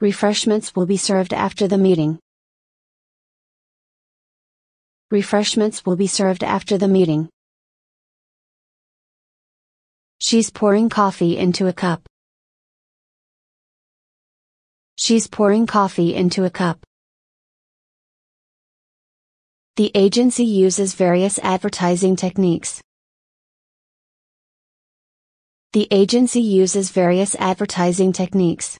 Refreshments will be served after the meeting. Refreshments will be served after the meeting. She's pouring coffee into a cup. She's pouring coffee into a cup. The agency uses various advertising techniques. The agency uses various advertising techniques.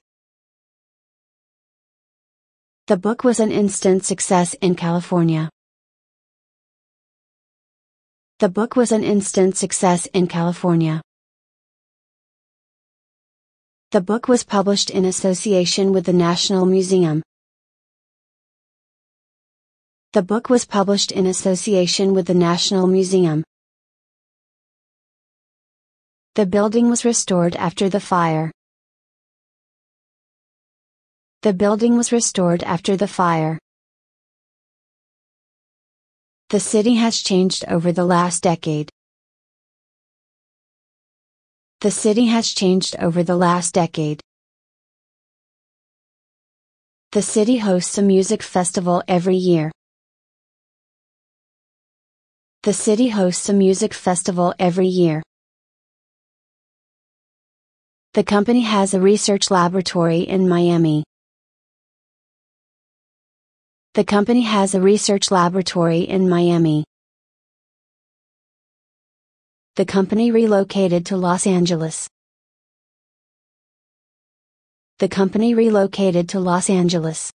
The book was an instant success in California. The book was an instant success in California. The book was published in association with the National Museum. The book was published in association with the National Museum. The building was restored after the fire. The building was restored after the fire. The city has changed over the last decade. The city has changed over the last decade. The city hosts a music festival every year. The city hosts a music festival every year. The company has a research laboratory in Miami. The company has a research laboratory in Miami. The company relocated to Los Angeles. The company relocated to Los Angeles.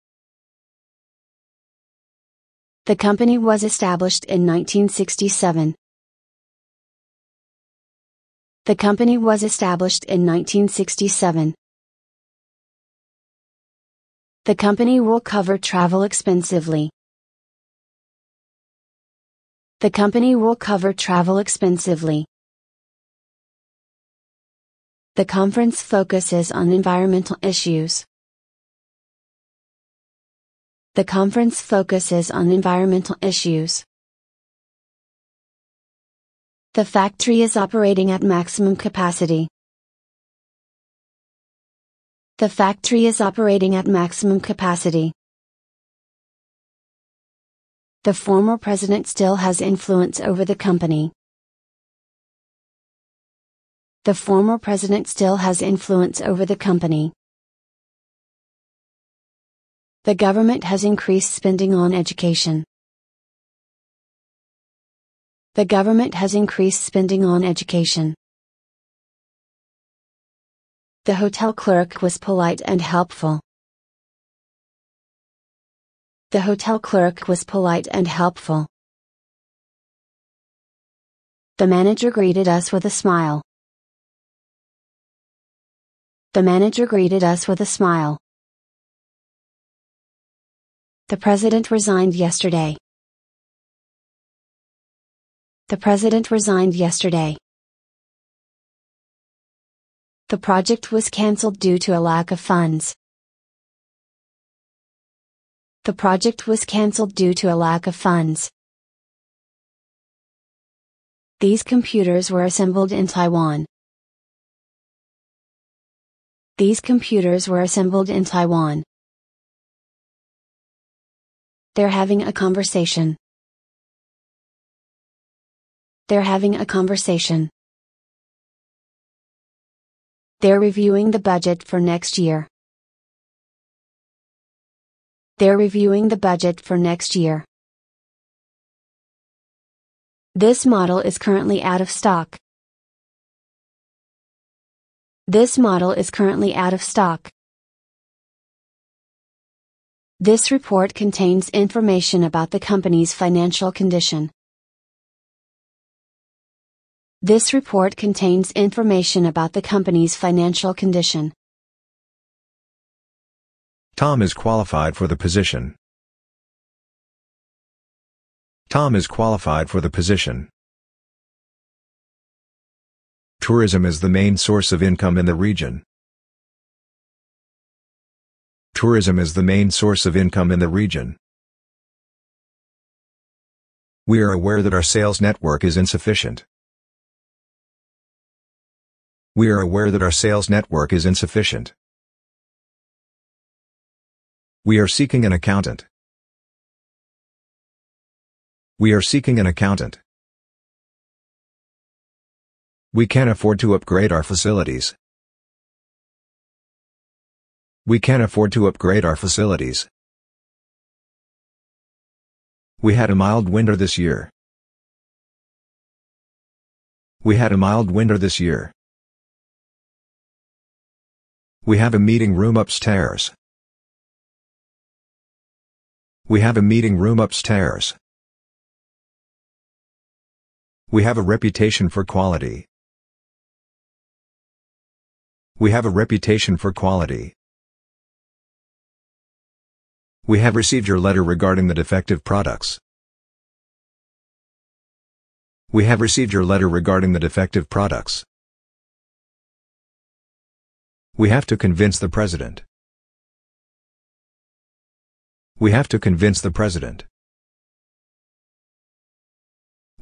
The company was established in 1967. The company was established in 1967. The company will cover travel expensively. The company will cover travel expensively. The conference focuses on environmental issues. The conference focuses on environmental issues. The factory is operating at maximum capacity. The factory is operating at maximum capacity. The former president still has influence over the company. The former president still has influence over the company. The government has increased spending on education. The government has increased spending on education. The hotel clerk was polite and helpful. The hotel clerk was polite and helpful. The manager greeted us with a smile. The manager greeted us with a smile. The president resigned yesterday. The president resigned yesterday. The project was cancelled due to a lack of funds. The project was cancelled due to a lack of funds. These computers were assembled in Taiwan. These computers were assembled in Taiwan. They're having a conversation. They're having a conversation. They're reviewing the budget for next year. They're reviewing the budget for next year. This model is currently out of stock. This model is currently out of stock. This report contains information about the company's financial condition. This report contains information about the company's financial condition. Tom is qualified for the position. Tom is qualified for the position. Tourism is the main source of income in the region. Tourism is the main source of income in the region. We are aware that our sales network is insufficient. We are aware that our sales network is insufficient. We are seeking an accountant. We are seeking an accountant. We can't afford to upgrade our facilities. We can't afford to upgrade our facilities. We had a mild winter this year. We had a mild winter this year. We have a meeting room upstairs. We have a meeting room upstairs. We have a reputation for quality. We have a reputation for quality. We have received your letter regarding the defective products. We have received your letter regarding the defective products. We have to convince the President. We have to convince the President.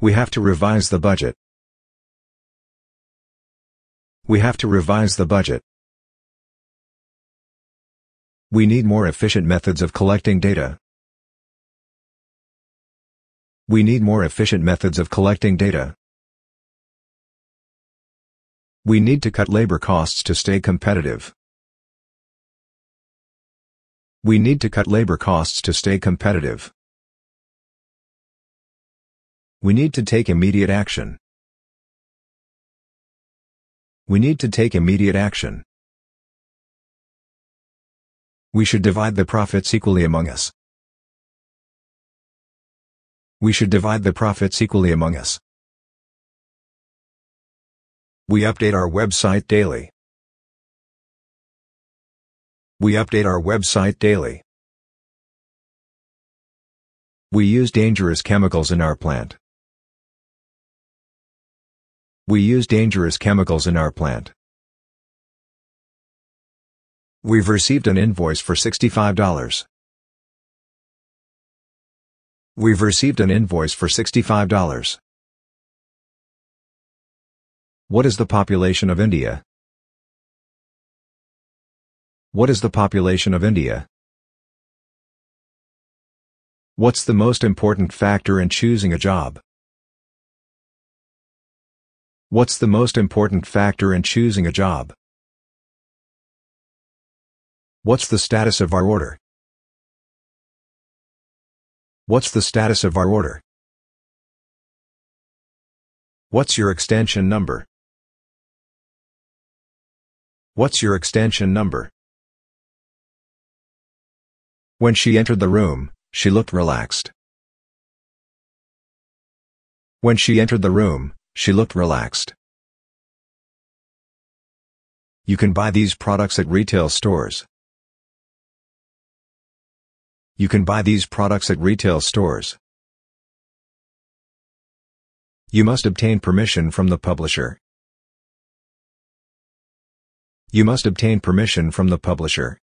We have to revise the budget. We have to revise the budget. We need more efficient methods of collecting data. We need more efficient methods of collecting data. We need to cut labor costs to stay competitive. We need to cut labor costs to stay competitive. We need to take immediate action. We need to take immediate action. We should divide the profits equally among us. We should divide the profits equally among us. We update our website daily. We update our website daily. We use dangerous chemicals in our plant. We use dangerous chemicals in our plant. We've received an invoice for $65. We've received an invoice for $65. What is the population of India? What is the population of India? What's the most important factor in choosing a job? What's the most important factor in choosing a job? What's the status of our order? What's the status of our order? What's your extension number? What's your extension number? When she entered the room, she looked relaxed. When she entered the room, she looked relaxed. You can buy these products at retail stores. You can buy these products at retail stores. You must obtain permission from the publisher. You must obtain permission from the publisher.